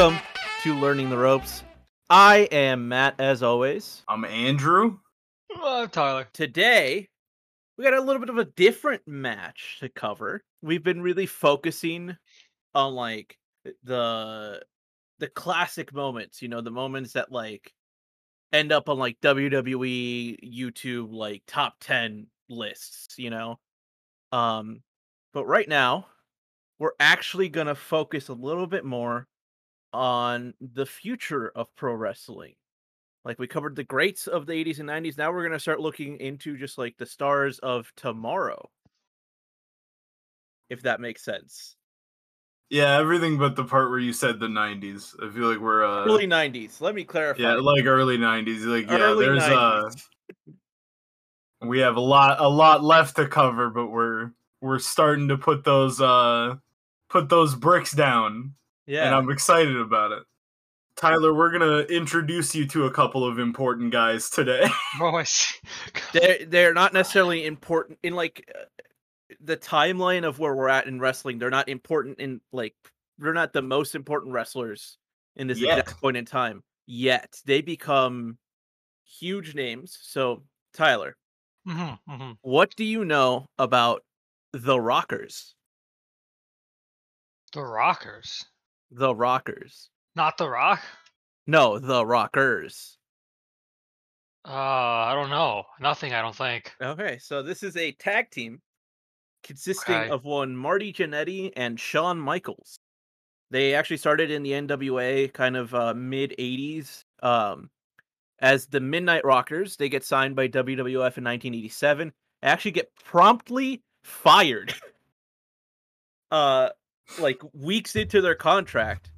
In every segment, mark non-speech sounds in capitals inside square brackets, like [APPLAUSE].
Welcome to Learning the Ropes. I am Matt, as always. I'm Andrew. Oh, Tyler. Today, we got a little bit of a different match to cover. We've been really focusing on like the the classic moments, you know, the moments that like end up on like WWE YouTube like top 10 lists, you know. Um but right now, we're actually going to focus a little bit more on the future of pro wrestling. Like we covered the greats of the 80s and 90s. Now we're going to start looking into just like the stars of tomorrow. If that makes sense. Yeah, everything but the part where you said the 90s. I feel like we're uh Early 90s. Let me clarify. yeah, like early 90s. Like yeah, Early there's uh [LAUGHS] we have a lot a lot left to cover, but we're we're starting to put those uh put those bricks down and. I'm excited about it. Tyler, we're going to introduce you to a couple of important guys today. [LAUGHS] Boys. [LAUGHS] They're they're not necessarily important in like uh, the timeline of where we're at in wrestling. They're not important in like they're not the most important wrestlers in this Yet. exact point in time yet. They become huge names. So Tyler, hmm hmm what do you know about the Rockers? The Rockers. The Rockers. Not The Rock? No, the Rockers. Uh, I don't know. Nothing, I don't think. Okay, so this is a tag team consisting Okay. of one Marty Jannetty and Shawn Michaels. They actually started in the NWA kind of uh, mid 80s um, as the Midnight Rockers. They get signed by WWF in 1987. They actually get promptly fired. [LAUGHS] uh, like weeks into their contract.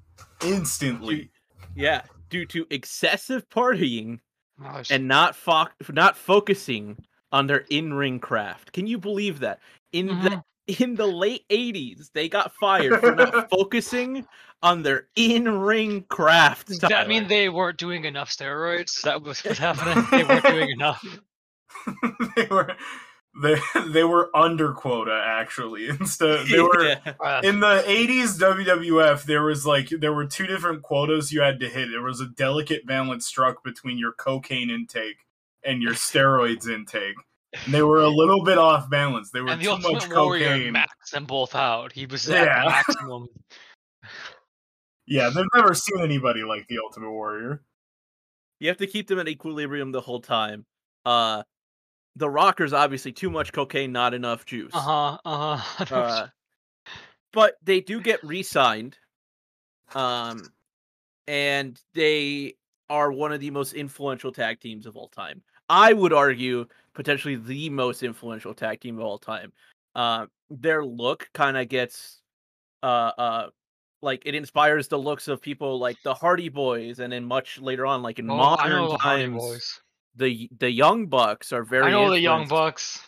Instantly. Yeah, due to excessive partying oh, Nice. and not fo- not focusing on their in-ring craft. Can you believe that? In the mm-hmm. in the late 80s, they got fired for not [LAUGHS] focusing on their in-ring craft. Does that mean they weren't doing enough steroids? Is that what's what's happening? they weren't doing [LAUGHS] enough. they were they [LAUGHS] they were under quota actually. [LAUGHS] Instead they [LAUGHS] were Yeah. In the 80s WWF there was like there were two different quotas you had to hit. There was a delicate balance struck between your cocaine intake and your steroids intake. And they were a little bit off balance. They were and the too much cocaine. maxed them both out. He was at Yeah. maximum. Yeah, they've never seen anybody like the Ultimate Warrior. You have to keep them at equilibrium the whole time. Uh the Rockers obviously too much cocaine, not enough juice. Uh-huh. Uh-huh. [LAUGHS] Uh, but they do get re-signed, um, and they are one of the most influential tag teams of all time. I would argue potentially the most influential tag team of all time. Uh, their look kind of gets, uh, uh, like it inspires the looks of people like the Hardy Boys, and then much later on, like in Oh, modern know the Hardy times. The the Young Bucks are very. I know the Young. Bucks.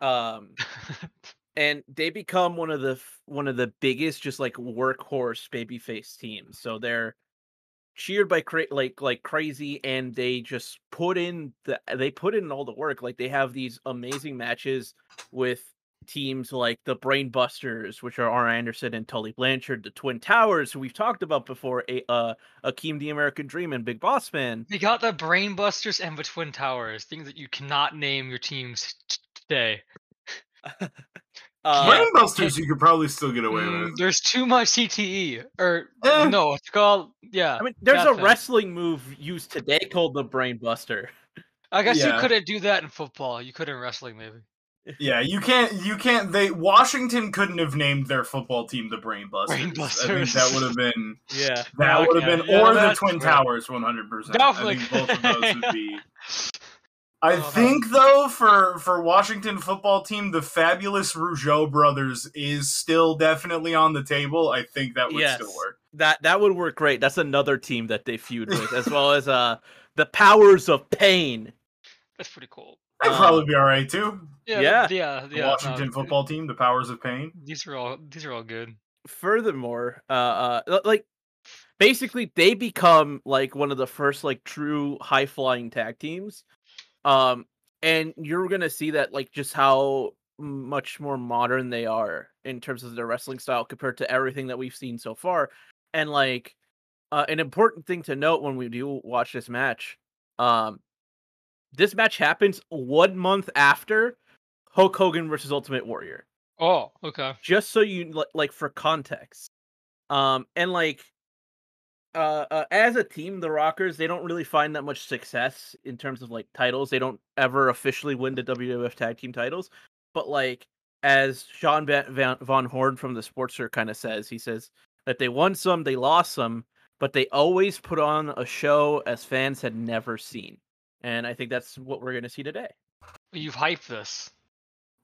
Um, [LAUGHS] and they become one of the one of the biggest just like workhorse babyface teams so they're cheered by cra- like like crazy and they just put in the they put in all the work like they have these amazing matches with teams like the Brainbusters, which are Arn Anderson and Tully Blanchard the twin towers who we've talked about before a uh Akeem the American Dream and Big Boss Man We got the Brainbusters and the Twin Towers, things that you cannot name your teams t- today. [LAUGHS] uh, Brainbusters you could probably still get away Mm, with. there's too much CTE, or Eh. no, it's called yeah. I mean there's a thing. wrestling move used today called the Brainbuster. I guess Yeah. you couldn't do that in football. You could in wrestling, maybe. Yeah, you can't. You can't. They Washington couldn't have named their football team the Brainbusters. I think that would have been [LAUGHS] yeah that would have been yeah, or the Twin fair. Towers, one hundred percent. I Definitely. think both of those would be. [LAUGHS] I Oh. think though for for Washington football team, the fabulous Rougeau brothers is still definitely on the table. I think that would Yes. still work. That that would work great. That's another team that they feud with, as well as uh the powers of pain. That's pretty cool. That'd Um, probably be all right too. Yeah, Yeah. th- yeah, The yeah. Washington th- football team, the powers of pain. These are all these are all good. Furthermore, uh, uh like basically they become like one of the first like true high flying tag teams. Um and you're gonna see that like just how much more modern they are in terms of their wrestling style compared to everything that we've seen so far. And like uh, an important thing to note when we do watch this match, um, this match happens one month after Hulk Hogan versus Ultimate Warrior. Oh, okay. Just so you like for context, um, and like, uh, uh, as a team, the Rockers they don't really find that much success in terms of like titles. They don't ever officially win the WWF Tag Team titles, but like as Sean Van, Von Horn from the Sportster kind of says, he says that they won some, they lost some, but they always put on a show as fans had never seen. And I think that's what we're going to see today. You've hyped this.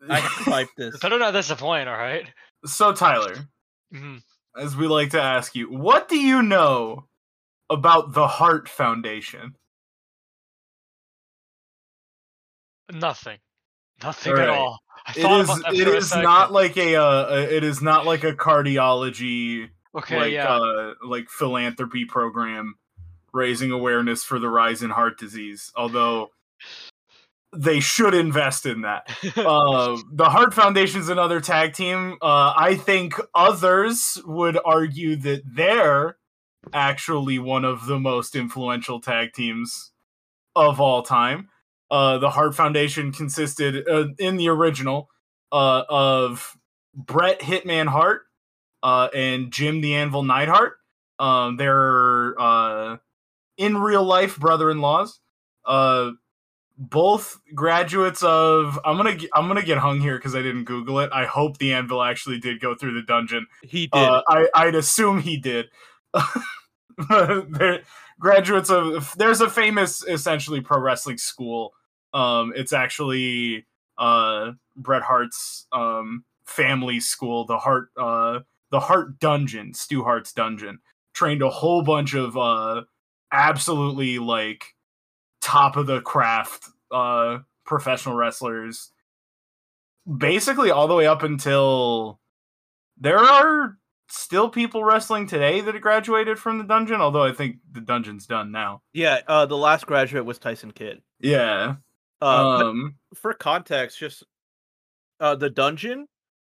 I [LAUGHS] hyped this. I don't know. That's the point. All right. So Tyler, Mhm. as we like to ask you, what do you know about the Hart Foundation? Nothing. Nothing All at all. I It thought is about that it for a is second. not like a uh, it is not like a cardiology okay. like yeah. uh like philanthropy program raising awareness for the rise in heart disease although they should invest in that. [LAUGHS] Uh, the Hart Foundation is another tag team. Uh, i think others would argue that they're actually one of the most influential tag teams of all time. Uh, the Hart Foundation consisted uh, in the original uh, of Bret hitman hart uh, and Jim the Anvil Neidhart. Um, they're uh, in real life brother-in-laws. Uh, both graduates of I'm gonna I'm gonna get hung here because I didn't Google it. I hope the Anvil actually did go through the dungeon. He did. Uh, I I'd assume he did. [LAUGHS] Graduates of there's a famous essentially pro wrestling school. Um, it's actually uh Bret Hart's um family school, the Hart uh the Hart Dungeon, Stu Hart's dungeon. Trained a whole bunch of uh absolutely like top of the craft uh professional wrestlers basically all the way up until there are still people wrestling today that graduated from the dungeon although i think the dungeon's done now yeah, uh, the last graduate was Tyson Kidd. yeah Uh, um for context, just uh, the dungeon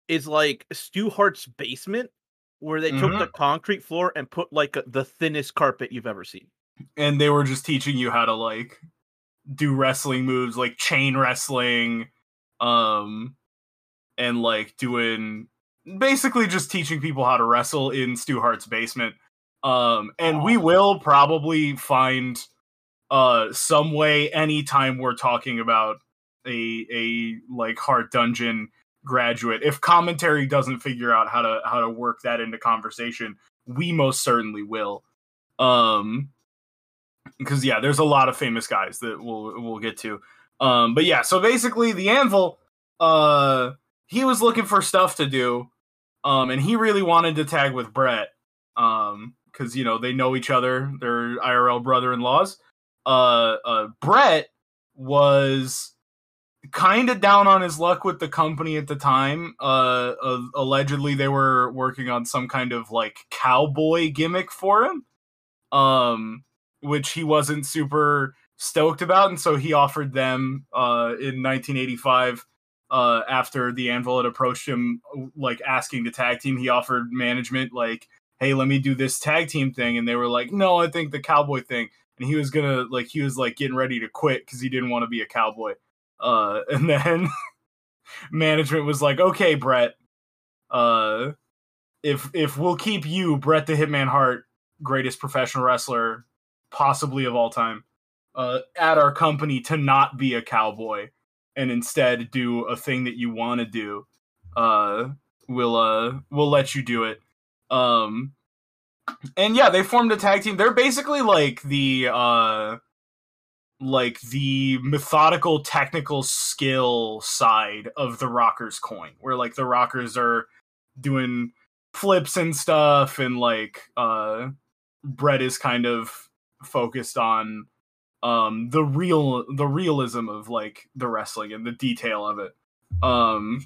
is like Stu Hart's basement, where they took Mhm. the concrete floor and put like a, the thinnest carpet you've ever seen. And they were just teaching you how to like do wrestling moves like chain wrestling um and like doing basically just teaching people how to wrestle in Stu Hart's basement. Um and we will probably find uh some way anytime we're talking about a a like Hart Dungeon graduate if commentary doesn't figure out how to how to work that into conversation we most certainly will. Um because yeah, there's a lot of famous guys that we'll we'll get to. Um, but yeah, so basically the Anvil, uh, he was looking for stuff to do, um, and he really wanted to tag with Bret, um, because you know they know each other, they're IRL brother-in-laws. Uh, uh, Bret was kind of down on his luck with the company at the time. Uh, uh, allegedly they were working on some kind of like cowboy gimmick for him. Um, which he wasn't super stoked about, and so he offered them uh, in 1985. Uh, after the Anvil had approached him, like asking to tag team, he offered management like, "Hey, let me do this tag team thing," and they were like, "No, I think the cowboy thing." And he was gonna like he was like getting ready to quit because he didn't want to be a cowboy. Uh, [LAUGHS] and then management was like, "Okay, Bret, uh, if if we'll keep you, Bret the Hitman Hart, greatest professional wrestler possibly of all time, uh, at our company to not be a cowboy and instead do a thing that you want to do, uh, we'll uh, we'll let you do it. Um, and yeah, they formed a tag team. They're basically like the uh, like the methodical technical skill side of the Rockers coin, where like the Rockers are doing flips and stuff, and like uh, Bret is kind of focused on um the real the realism of like the wrestling and the detail of it. Um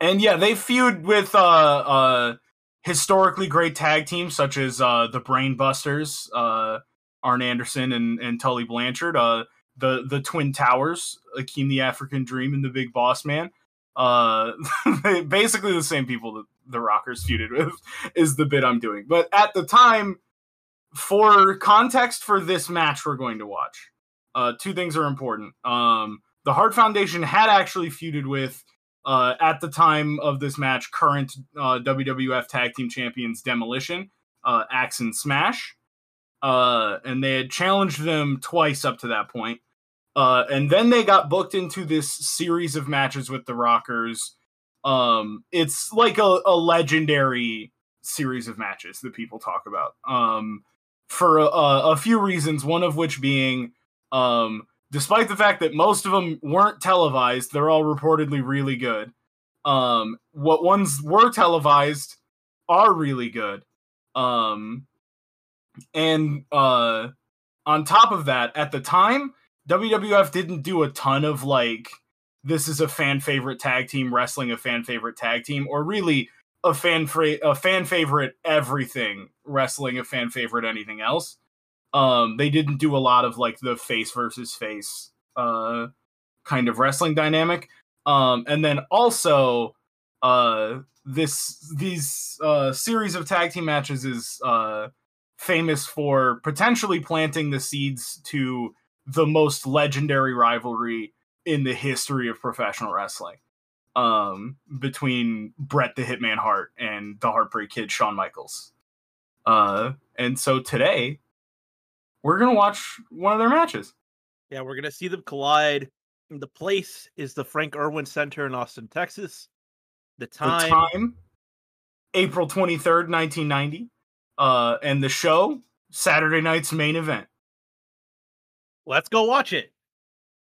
and yeah they feud with uh uh historically great tag teams such as uh the brainbusters uh arn anderson and and tully blanchard uh the the twin towers akeem the african dream and the big boss man. Uh [LAUGHS] basically the same people that the rockers feuded with is the bit i'm doing. But at the time for context for this match we're going to watch, uh, two things are important. Um, the Hart Foundation had actually feuded with, uh, at the time of this match, current uh, WWF Tag Team Champions Demolition, uh, Axe and Smash. Uh, and they had challenged them twice up to that point. Uh, and then they got booked into this series of matches with the Rockers. Um, it's like a, a legendary series of matches that people talk about. Um, for a, a few reasons, one of which being, um, despite the fact that most of them weren't televised, they're all reportedly really good. Um, what ones were televised are really good. Um, and uh, on top of that, at the time, WWF didn't do a ton of like, this is a fan favorite tag team wrestling a fan favorite tag team, or really a fan fra- a fan favorite everything wrestling a fan favorite anything else. Um, they didn't do a lot of like the face versus face uh kind of wrestling dynamic. Um, and then also uh this these uh series of tag team matches is uh famous for potentially planting the seeds to the most legendary rivalry in the history of professional wrestling um, between Bret the Hitman Hart and the Heartbreak Kid Shawn Michaels. Uh, and so today we're gonna watch one of their matches. Yeah, we're gonna see them collide. The place is the Frank Erwin Center in Austin, Texas. The time, The time April 23rd, 1990. Uh, and the show Saturday night's main event. let's go watch it.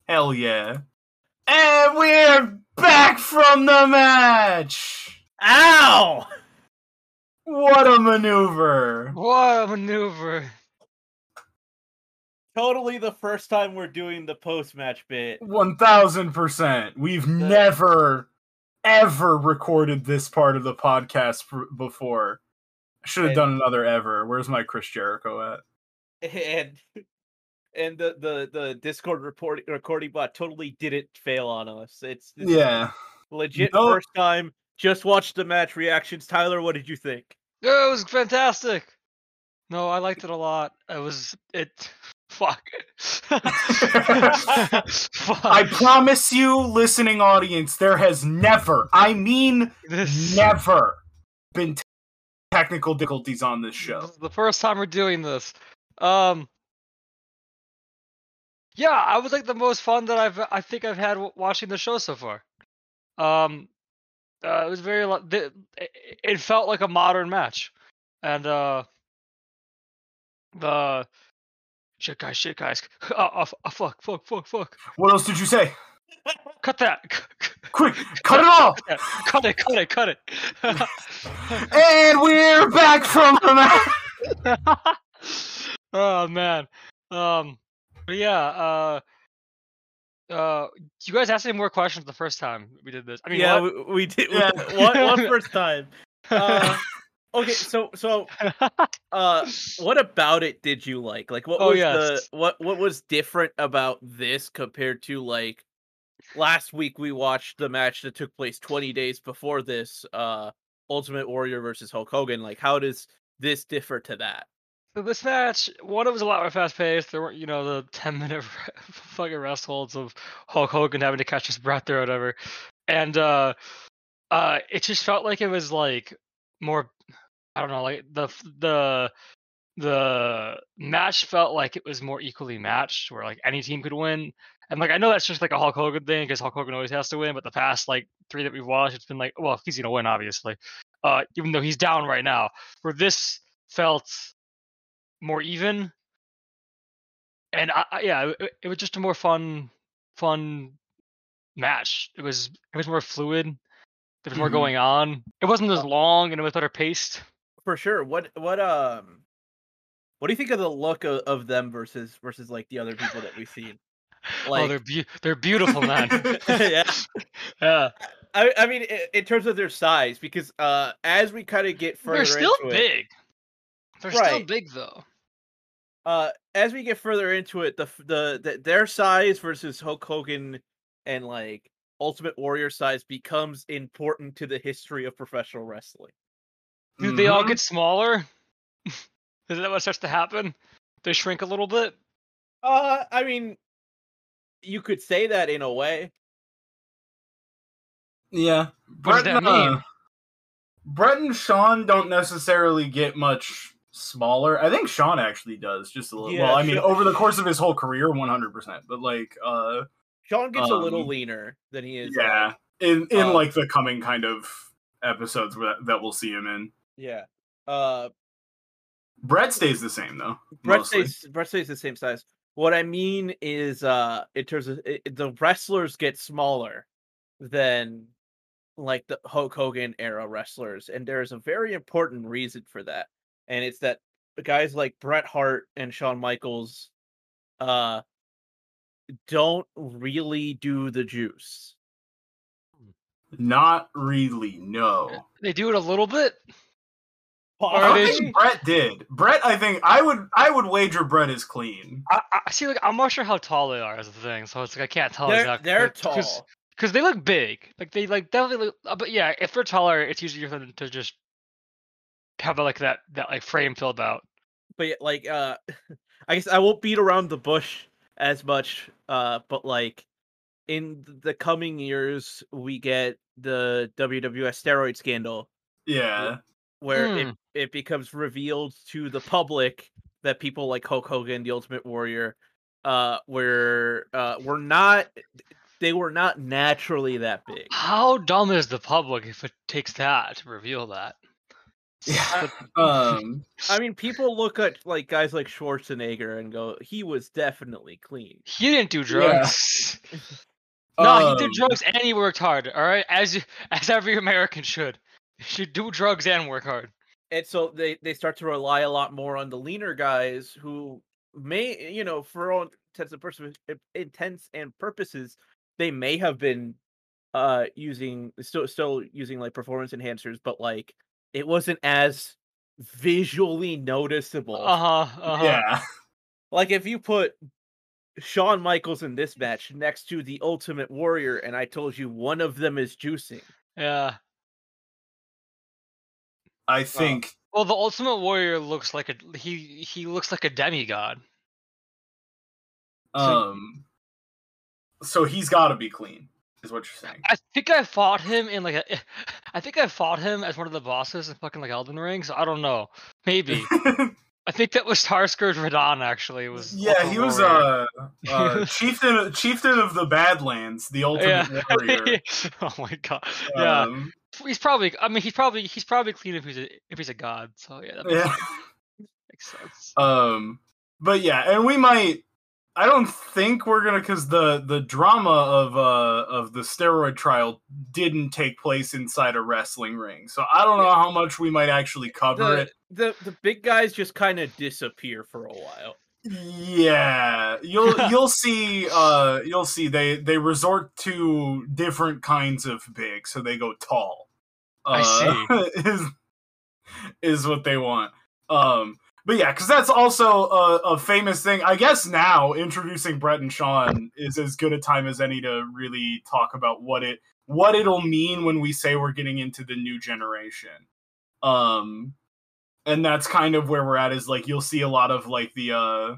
Hell yeah. And we're back from the match. Ow! What a maneuver. What a maneuver! Totally the first time we're doing the post match bit. 1000%. We've never, ever recorded this part of the podcast pr- before. I should have And- done another ever. Where's my Chris Jericho at? [LAUGHS] and and the the the Discord report recording bot totally didn't fail on us. It's, it's Yeah. legit No. first time. Just watched the match reactions. Tyler, what did you think? Oh, it was fantastic. No, I liked it a lot. It was it. [LAUGHS] Fuck. [LAUGHS] Fuck. I promise you, listening audience, there has never, I mean, this never been technical difficulties on this show. This is the first time we're doing this. Um. Yeah, I was like the most fun that I've I think I've had watching the show so far. Um, uh, it was very it felt like a modern match, and uh, the shit guys, shit guys, oh, oh, oh, fuck, fuck, fuck, fuck, What else did you say? cut that, [LAUGHS] Quick, cut it off! cut it, cut it, cut it. [LAUGHS] [LAUGHS] And we're back from the match. oh man. Um but yeah, uh uh you guys asked me more questions the first time we did this. I mean yeah, what? we, we did Yeah. one, one [LAUGHS] first time. Uh, okay, so so [LAUGHS] uh, what about it did you like? Like, what Oh, was yes. the what what was different about this compared to like last week we watched the match that took place 20 days before this, uh, Ultimate Warrior versus Hulk Hogan. Like, how does this differ to that? This match, one, it was a lot more fast paced. There weren't, you know, the ten minute [LAUGHS] fucking rest holds of Hulk Hogan having to catch his breath or whatever. And uh uh it just felt like it was like more I don't know, like the the the match felt like it was more equally matched where like any team could win. And like I know that's just like a Hulk Hogan thing because Hulk Hogan always has to win, but the past like three that we've watched, it's been like, well, he's gonna win, obviously. Uh even though he's down right now. Where this felt more even. And I, I- yeah, it, it was just a more fun fun match. It was it was more fluid. There was more Mhm. going on. It wasn't as long and it was better paced. For sure. What what um, what do you think of the look of, of them versus versus like the other people that we've seen? oh, they're beau they're beautiful, man. [LAUGHS] yeah. [LAUGHS] yeah. I, I mean, in terms of their size, because uh, as we kind of get further They're still into it, big. They're still big though. uh, as we get further into it, the the, the their size versus Hulk Hogan and like Ultimate Warrior size becomes important to the history of professional wrestling. Dude, they all Mhm. get smaller. [LAUGHS] Is that what starts to happen? They shrink a little bit. Uh, I mean, you could say that in a way. Yeah. What does that and, uh, mean? Bret and Shawn don't necessarily get much smaller. I think Shawn actually does just a little. Yeah, well, I mean, Shawn- over the course of his whole career, one hundred percent. But like, uh, Shawn gets a little Um, leaner than he is. yeah, like- in in uh, like the coming kind of episodes that, that we'll see him in. yeah. Uh, Bret stays the same though. Bret mostly. stays Bret stays the same size. What I mean is, uh, in terms of it, the wrestlers get smaller than like the Hulk Hogan era wrestlers, and there is a very important reason for that, and it's that guys like Bret Hart and Shawn Michaels, uh, don't really do the juice. Not really. No. They do it a little bit. I Are they- think Bret did. Bret, I think I would I would wager Bret is clean. I, I see. Like, I'm not sure how tall they are as a thing, so it's like I can't tell They're exactly. they're Because tall. because they look big. Like they like definitely. Look, uh, but yeah, if they're taller, it's easier for them to just have like that that like frame filled out. but like uh [LAUGHS] i guess i won't beat around the bush as much uh but like in the coming years we get the WWF steroid scandal Yeah. where it, Hmm. it becomes revealed to the public that people like hulk hogan the ultimate warrior uh were uh were not they were not naturally that big How dumb is the public if it takes that to reveal that? Yeah. Um i mean people look at like guys like schwarzenegger and go he was definitely clean He didn't do Yeah. drugs. [LAUGHS] No, he did um, drugs and he worked hard. All right, as as every American should. You should do drugs and work hard. and so they they start to rely a lot more on the leaner guys who may you know for all intents and purposes intents and purposes they may have been uh using still still using like performance enhancers but like it wasn't as visually noticeable Uh huh. Uh huh. Yeah. like if you put Shawn Michaels in this match next to the Ultimate Warrior, and I told you one of them is juicing. Yeah. I think Well, the Ultimate Warrior looks like a he. He looks like a demigod. So- um so he's got to be clean is what you're saying. I think I fought him in like a. [LAUGHS] I think I fought him as one of the bosses in fucking like Elden Ring. So I don't know. Maybe. [LAUGHS] I think that was Starscourge Radahn. Actually, it was. yeah, Ultimate he was Warrior. uh, uh [LAUGHS] chieftain chieftain of the Badlands, the ultimate Yeah. warrior. oh my god. Yeah. Um, He's probably. I mean, he's probably. He's probably clean if he's a if he's a god. So yeah, that makes, yeah. makes sense. Um, but yeah, and we might. I don't think we're gonna because the the drama of uh of the steroid trial didn't take place inside a wrestling ring, so I don't know how much we might actually cover The, it. the the big guys just kind of disappear for a while. Yeah, you'll [LAUGHS] you'll see. Uh, you'll see they they resort to different kinds of big, so they go tall. I Uh, [LAUGHS] Is is what they want. Um, but yeah, because that's also a, a famous thing. I guess now introducing Bret and Shawn is as good a time as any to really talk about what it what it'll mean when we say we're getting into the new generation. Um, and that's kind of where we're at. Is like you'll see a lot of like the uh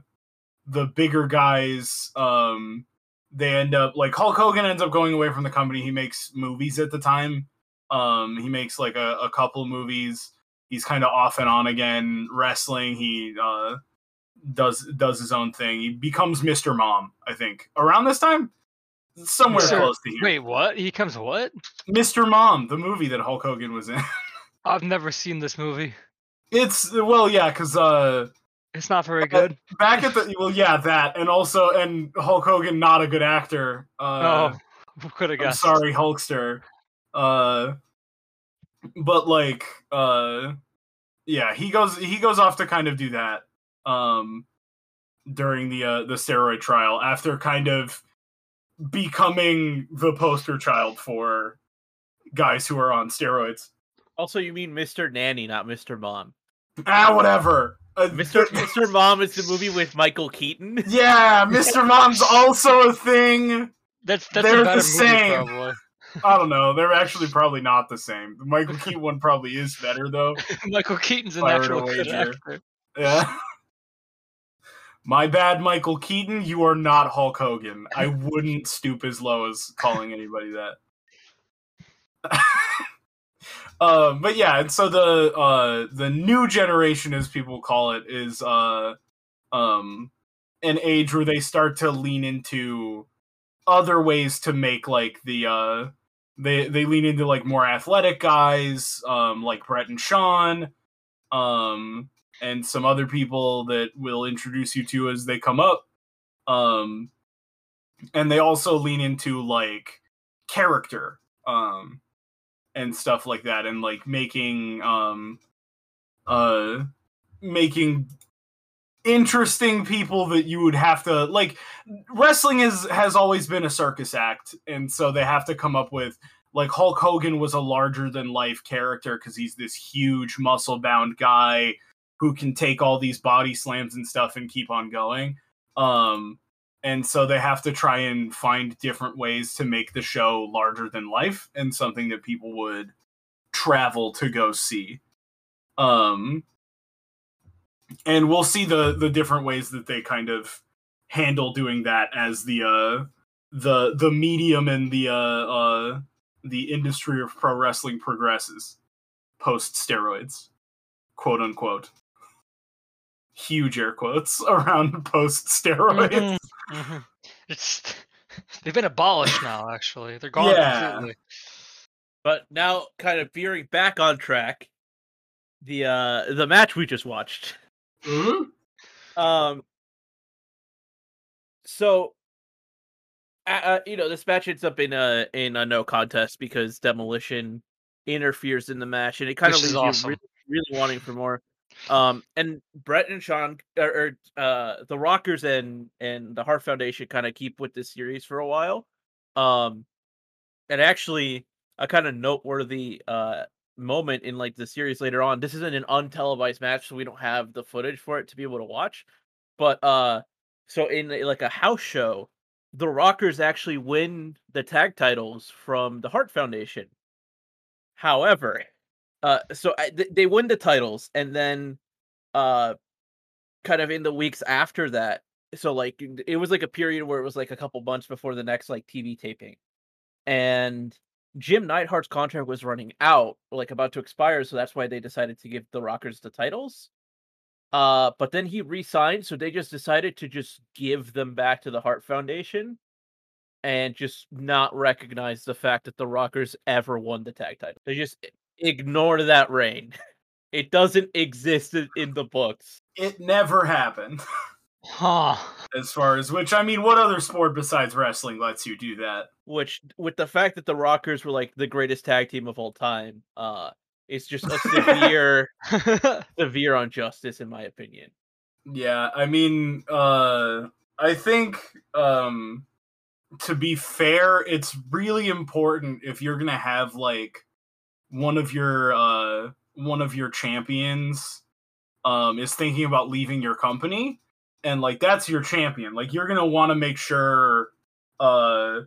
the bigger guys. Um, they end up like Hulk Hogan ends up going away from the company. He makes movies at the time. Um, he makes like a, a couple movies he's kind of off and on again wrestling he uh does does his own thing he becomes mr mom i think around this time somewhere Mr. close to here Wait, what? He comes what? mr mom the movie that hulk hogan was in [LAUGHS] I've never seen this movie. it's well yeah because uh It's not very good. back at the well yeah that and also and hulk hogan not a good actor uh oh, could have I'm sorry, Hulkster. Uh, but like, uh, yeah, he goes he goes off to kind of do that. Um, during the uh, the steroid trial, after kind of becoming the poster child for guys who are on steroids. Also, you mean Mr. Nanny, not Mr. Mom. Ah, whatever. Uh, Mr. th- Mr. [LAUGHS] Mom is the movie with Michael Keaton. Yeah, Mr. Mom's [LAUGHS] also a thing. That's that's They're a the better movie, same. probably. I don't know. They're actually probably not the same. The Michael [LAUGHS] Keaton one probably is better though. Michael Keaton's a natural actor. Yeah. My bad, Michael Keaton. You are not Hulk Hogan. I [LAUGHS] wouldn't stoop as low as calling anybody that. [LAUGHS] um, but yeah, and so the uh, the new generation, as people call it, is uh, um, an age where they start to lean into other ways to make like the uh, they they lean into like more athletic guys, um, like Bret and Shawn, um, and some other people that we'll introduce you to as they come up. Um, and they also lean into like character, um, and stuff like that, and like making um, uh, making interesting people that you would have to like wrestling is has always been a circus act and so they have to come up with like Hulk Hogan was a larger than life character cuz he's this huge muscle bound guy who can take all these body slams and stuff and keep on going. Um and so they have to try and find different ways to make the show larger than life and something that people would travel to go see. Um and we'll see the the different ways that they kind of handle doing that as the uh the the medium and the uh uh the industry of pro wrestling progresses post steroids quote unquote huge air quotes [LAUGHS] around post steroids Mm-hmm, mhm. It's [LAUGHS] they've been abolished now. Actually, they're gone Yeah. completely. But now, kind of veering back on track, the uh the match we just watched. Mhm. Um. So, uh, uh, you know, this match ends up in a in a no contest because demolition interferes in the match, and it kind of leaves is you really, really wanting for more. Um, and Bret and Shawn, or, or uh, the Rockers and and the Hart Foundation kind of keep with this series for a while. Um, and actually, a kind of noteworthy uh moment in like the series later on. This isn't an untelevised match, so we don't have the footage for it to be able to watch. But uh, so in like a house show, the Rockers actually win the tag titles from the Hart Foundation. However, uh, so I, th- they win the titles, and then uh, kind of in the weeks after that, so like it was like a period where it was like a couple months before the next like TV taping, and Jim Neidhart's contract was running out, like about to expire, so that's why they decided to give the Rockers the titles. Uh, but then he re-signed, so they just decided to just give them back to the Hart Foundation and just not recognize the fact that the Rockers ever won the tag title. They just ignore that reign. [LAUGHS] It doesn't exist in- in the books. it never happened [LAUGHS] Huh. as far as which i mean what other sport besides wrestling lets you do that Which, with the fact that the Rockers were like the greatest tag team of all time, uh, it's just a severe, [LAUGHS] severe injustice, in my opinion. Yeah, I mean, uh, I think um, to be fair, it's really important if you're gonna have like one of your uh, one of your champions um, is thinking about leaving your company, and like that's your champion. Like you're gonna want to make sure. Uh,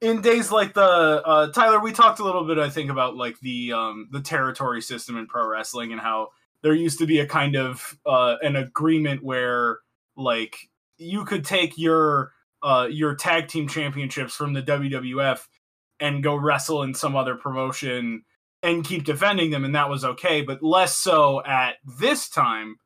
in days like the uh, Tyler, we talked a little bit, I think, about like the um, the territory system in pro wrestling and how there used to be a kind of uh, an agreement where like you could take your uh, your tag team championships from the WWF and go wrestle in some other promotion and keep defending them, and that was okay. But less so at this time,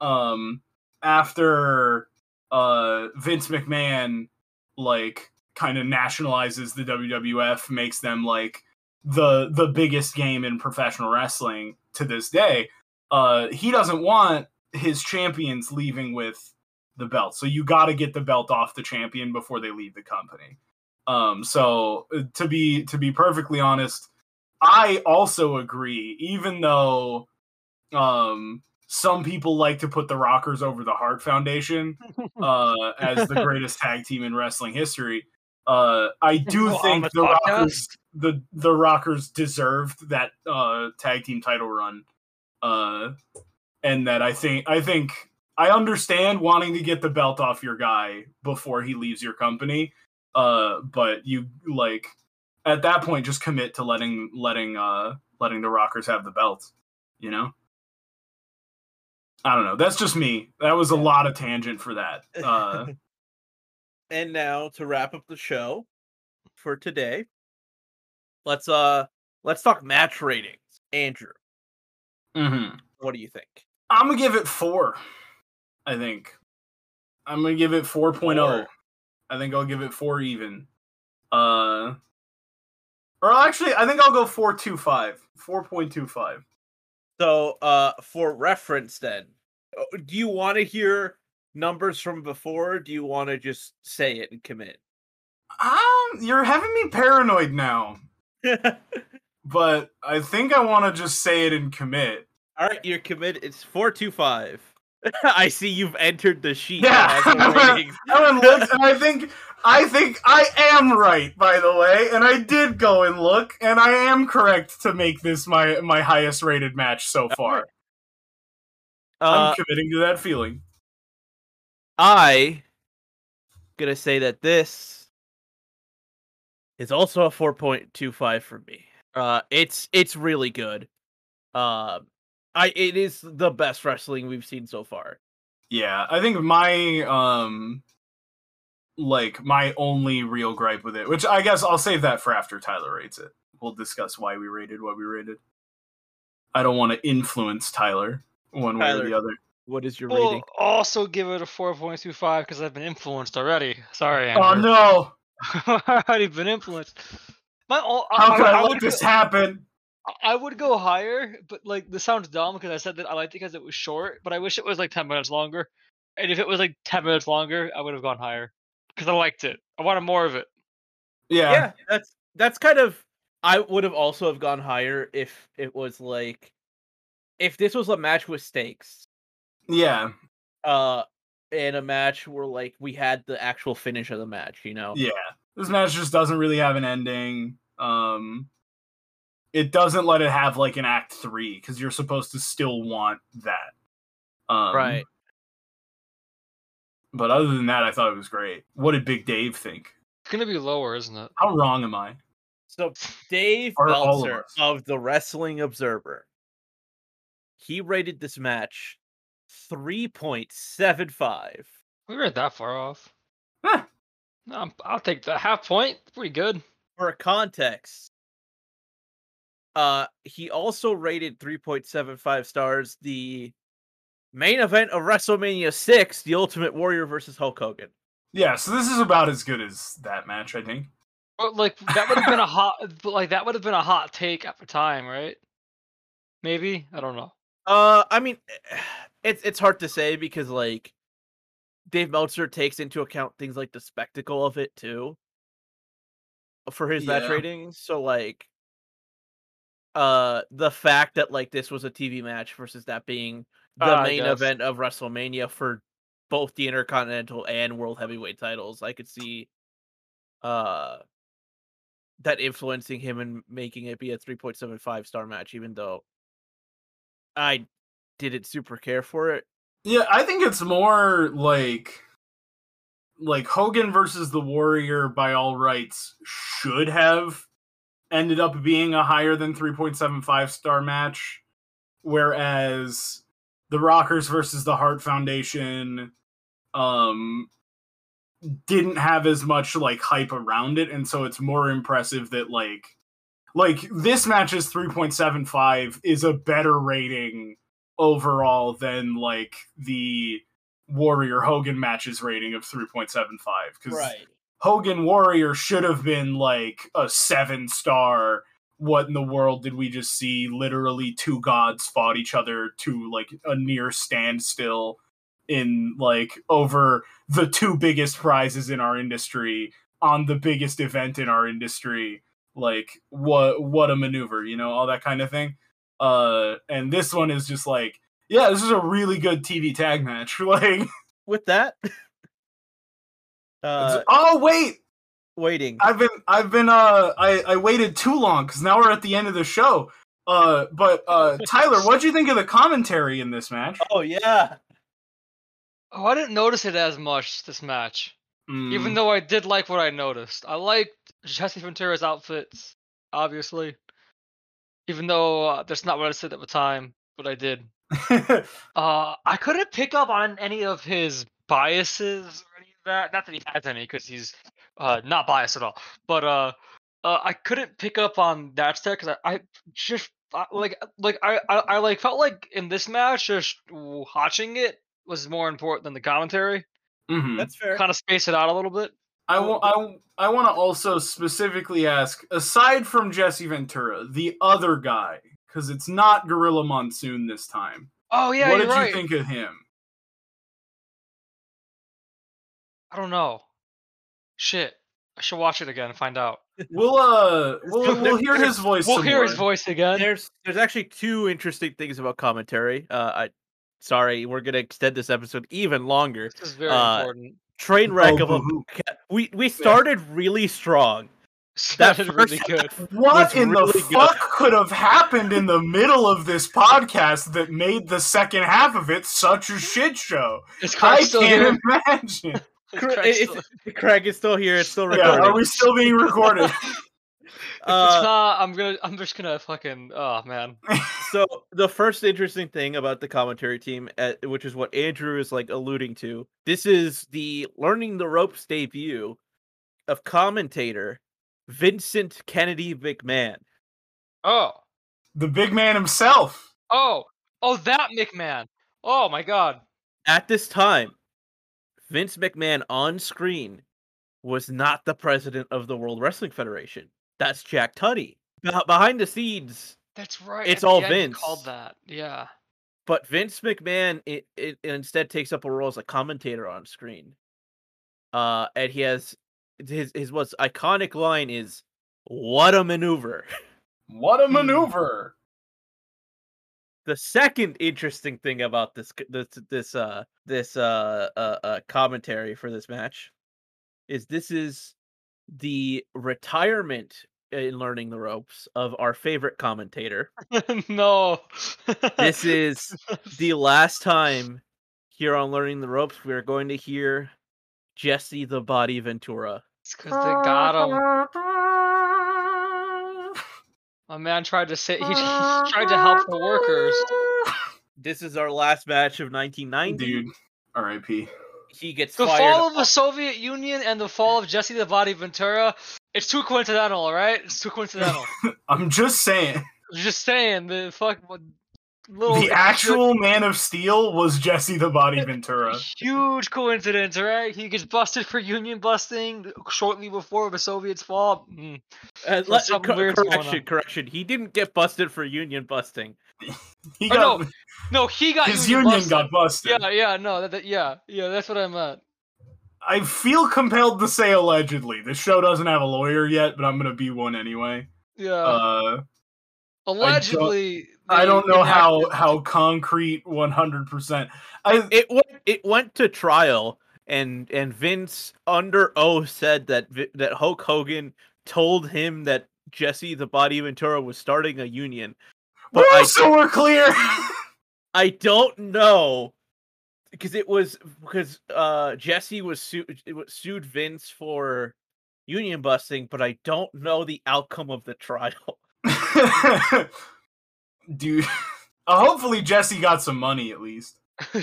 um, after uh, Vince McMahon like kind of nationalizes the WWF, makes them like the the biggest game in professional wrestling to this day uh he doesn't want his champions leaving with the belt. So you got to get the belt off the champion before they leave the company. Um so uh, to be to be perfectly honest i also agree even though um some people like to put the rockers over the Hart Foundation [LAUGHS] uh as the greatest tag team in wrestling history. Uh i [LAUGHS] do Well, think this the rockers the the rockers deserved that uh tag team title run uh and that i think i think i understand wanting to get the belt off your guy before he leaves your company uh but you like at that point just commit to letting letting uh letting the rockers have the belt you know I don't know. That's just me. That was a lot of tangent for that. Uh, [LAUGHS] and now to wrap up the show for today, let's uh let's talk match ratings. Andrew, mm-hmm. what do you think? I'm gonna give it four. I think I'm gonna give it 4.0. Four. I think I'll give it four even. Uh, or actually, I think I'll go 4.25. 4.25. So, uh, for reference, then, do you want to hear numbers from before? Or do you want to just say it and commit? Um, you're having me paranoid now, [LAUGHS] but I think I want to just say it and commit. All right, you're committed. It's four two five. [LAUGHS] I see you've entered the sheet. Yeah, that has the ratings. [LAUGHS] Ellen looks, and I [LAUGHS] think I think I am right, by the way, and I did go and look, and I am correct to make this my my highest rated match so far. Uh, I'm committing to that feeling. I gonna say that this is also a four point two five for me. Uh, it's it's really good. Uh, I it is the best wrestling we've seen so far. Yeah, I think my um like my only real gripe with it, which I guess I'll save that for after Tyler rates it. We'll discuss why we rated what we rated. I don't want to influence Tyler one way or the other. What is your We'll rating? also give it a 4.25 because I've been influenced already. Sorry, Oh no! [LAUGHS] I've already been influenced. My, o- How could I, would let this go- happen? I would go higher, but like this sounds dumb because I said that I liked it because it was short, but I wish it was like 10 minutes longer. And if it was like 10 minutes longer, I would have gone higher because I liked it. I wanted more of it. Yeah. yeah, that's that's kind of. I would have also have gone higher if it was like, if this was a match with stakes, Yeah. uh, in a match where like we had the actual finish of the match. You know. Yeah. This match just doesn't really have an ending. Um it doesn't let it have like an act 3 cuz you're supposed to still want that. Um Right. But other than that, I thought it was great. What did Big Dave think? It's gonna be lower, isn't it? How wrong am I? So Dave Or all of of the Wrestling Observer, he rated this match three point seven five. We weren't that far off. No, I'm- I'll take the half point. Pretty good. For a context, uh, he also rated three point seven five stars the main event of WrestleMania six, the Ultimate Warrior versus Hulk Hogan. yeah, so this is about as good as that match, I think. But like that would have been a hot, [LAUGHS] like that would have been a hot take at the time, right? Maybe I don't know. Uh, I mean, [SIGHS] it's it's hard to say because like Dave Meltzer takes into account things like the spectacle of it too for his match ratings. So like, uh, the fact that like this was a TV match versus that being the I main event of WrestleMania for both the Intercontinental and World Heavyweight titles, I could see, uh, that influencing him and making it be a three point seven five star match, even though I didn't super care for it. Yeah, I think it's more like like Hogan versus the Warrior by all rights should have ended up being a higher than 3.75 star match whereas the Rockers versus the Hart Foundation um didn't have as much like hype around it. And so it's more impressive that like like this match's 3.75 is a better rating overall than like the Warrior Hogan matches rating of 3.75 because Hogan Warrior should have been like a seven star. What in the world did we just see? Literally, two gods fought each other to like a near standstill in like over the two biggest prizes in our industry on the biggest event in our industry. Like what what a maneuver, you know, all that kind of thing. Uh, and this one is just like, yeah, this is a really good TV tag match. [LAUGHS] Like, With that, uh, oh wait, waiting. I've been I've been uh I I waited too long because now we're at the end of the show. Uh, but uh, [LAUGHS] Tyler, what'd you think of the commentary in this match? Oh yeah, Oh, I didn't notice it as much this match, even Mm, though I did like what I noticed. I liked Jesse Ventura's outfits, obviously. Even though uh, that's not what I said at the time, but I did. [LAUGHS] Uh, I couldn't pick up on any of his biases or any of that. Not that he has any, because he's uh not biased at all. But uh, uh I couldn't pick up on that stuff because I, I just I- like like I, I I like felt like in this match just watching it was more important than the commentary. Mhm. That's fair. Kind of space it out a little bit. I want I, I want to also specifically ask aside from Jesse Ventura, the other guy cuz it's not Gorilla Monsoon this time. Oh yeah, what you're did right. you think of him? I don't know. Shit, I should watch it again and find out. [LAUGHS] We'll uh we'll, [LAUGHS] we'll hear his voice We'll some hear his voice again. There's there's actually two interesting things about commentary. Uh, I sorry, we're gonna extend this episode even longer. This is very uh, important. Train wreck Oh, of a [LAUGHS] we we started really strong. That That is really good. What in really the good. fuck could have happened in the middle of this podcast that made the second half of it such a shit show? Is I Craig still here? can't imagine. Is Cra- Craig it's- still- [LAUGHS] Craig is still here. It's still Yeah, are we still being recorded? [LAUGHS] If it's Uh, not, I'm gonna. I'm just gonna fucking. Oh man. [LAUGHS] so the first interesting thing about the commentary team, uh, which is what Andrew is like alluding to, this is the learning the ropes debut of commentator Vincent Kennedy McMahon. Oh. the big man himself. Oh. Oh, that McMahon. Oh my God. At this time, Vince McMahon on screen was not the president of the World Wrestling Federation. That's Jack Tunney. Beh- Behind the scenes, That's right. It's at all Vince. Called that. Yeah. but Vince McMahon it, it, instead takes up a role as a commentator on screen. Uh, and he has his his most iconic line is "What a maneuver." What a Hmm. maneuver. The second interesting thing about this this this uh this uh, uh, uh commentary for this match is this is the retirement in learning the ropes of our favorite commentator. [LAUGHS] no. This is [LAUGHS] the last time here on Learning the Ropes, we are going to hear Jesse the Body Ventura. because they got him. My man tried to say he, he [LAUGHS] ah, tried to help the workers. Ah. This is our last match of 1990. Mm-hmm. Dude, R.I.P. He gets The fired. fall of the Soviet Union and the fall of Jesse the Body Ventura. It's too coincidental, all right? It's too coincidental. [LAUGHS] I'm just saying. I'm just saying the fuck what- little The actual Man of Steel was Jesse the Body [LAUGHS] Ventura. huge coincidence, right? He gets busted for union busting shortly before the Soviets fall. Mm. Uh, let- something cor- weird's going correction, correction. He didn't get busted for union busting. [LAUGHS] He Oh, got no, No, he got his union, union busted. got busted. Yeah, yeah, no, that, that, yeah, yeah, that's what I meant. I feel compelled to say allegedly. The show doesn't have a lawyer yet, but I'm gonna be one anyway. Yeah, Uh, allegedly. I don't know how how concrete 100%. I It went. It went to trial, and and Vince under oath said that that Hulk Hogan told him that Jesse the Body Ventura was starting a union. But I so we're clear. [LAUGHS] I don't know because it was because uh Jesse was sued sued Vince for union busting, but I don't know the outcome of the trial. [LAUGHS] [LAUGHS] Dude, [LAUGHS] uh, hopefully Jesse got some money at least. [LAUGHS]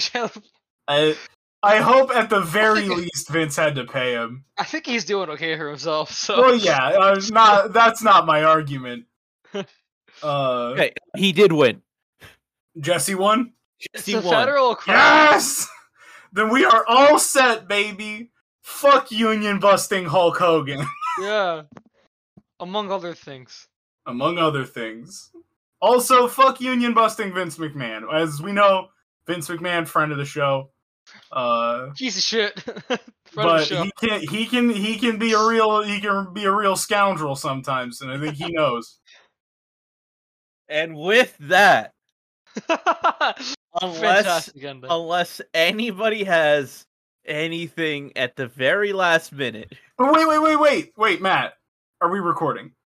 I I hope at the very think- least Vince had to pay him. I think he's doing okay for himself. So Well, yeah, uh, not [LAUGHS] that's not my argument. Uh, Okay, he did win. Jesse won. Jesse a won. federal crime. Yes. Then we are all set, baby. Fuck union busting Hulk Hogan, Yeah, among other things. among other things. Also, fuck union busting Vince McMahon. As we know, Vince McMahon, friend of the show. Uh, Piece of shit. [LAUGHS] Friend of the but show. he can he can he can be a real he can be a real scoundrel sometimes, and I think he knows. [LAUGHS] And with that, [LAUGHS] unless unless anybody has anything at the very last minute, wait, wait, wait, wait, wait, Matt. Are we recording?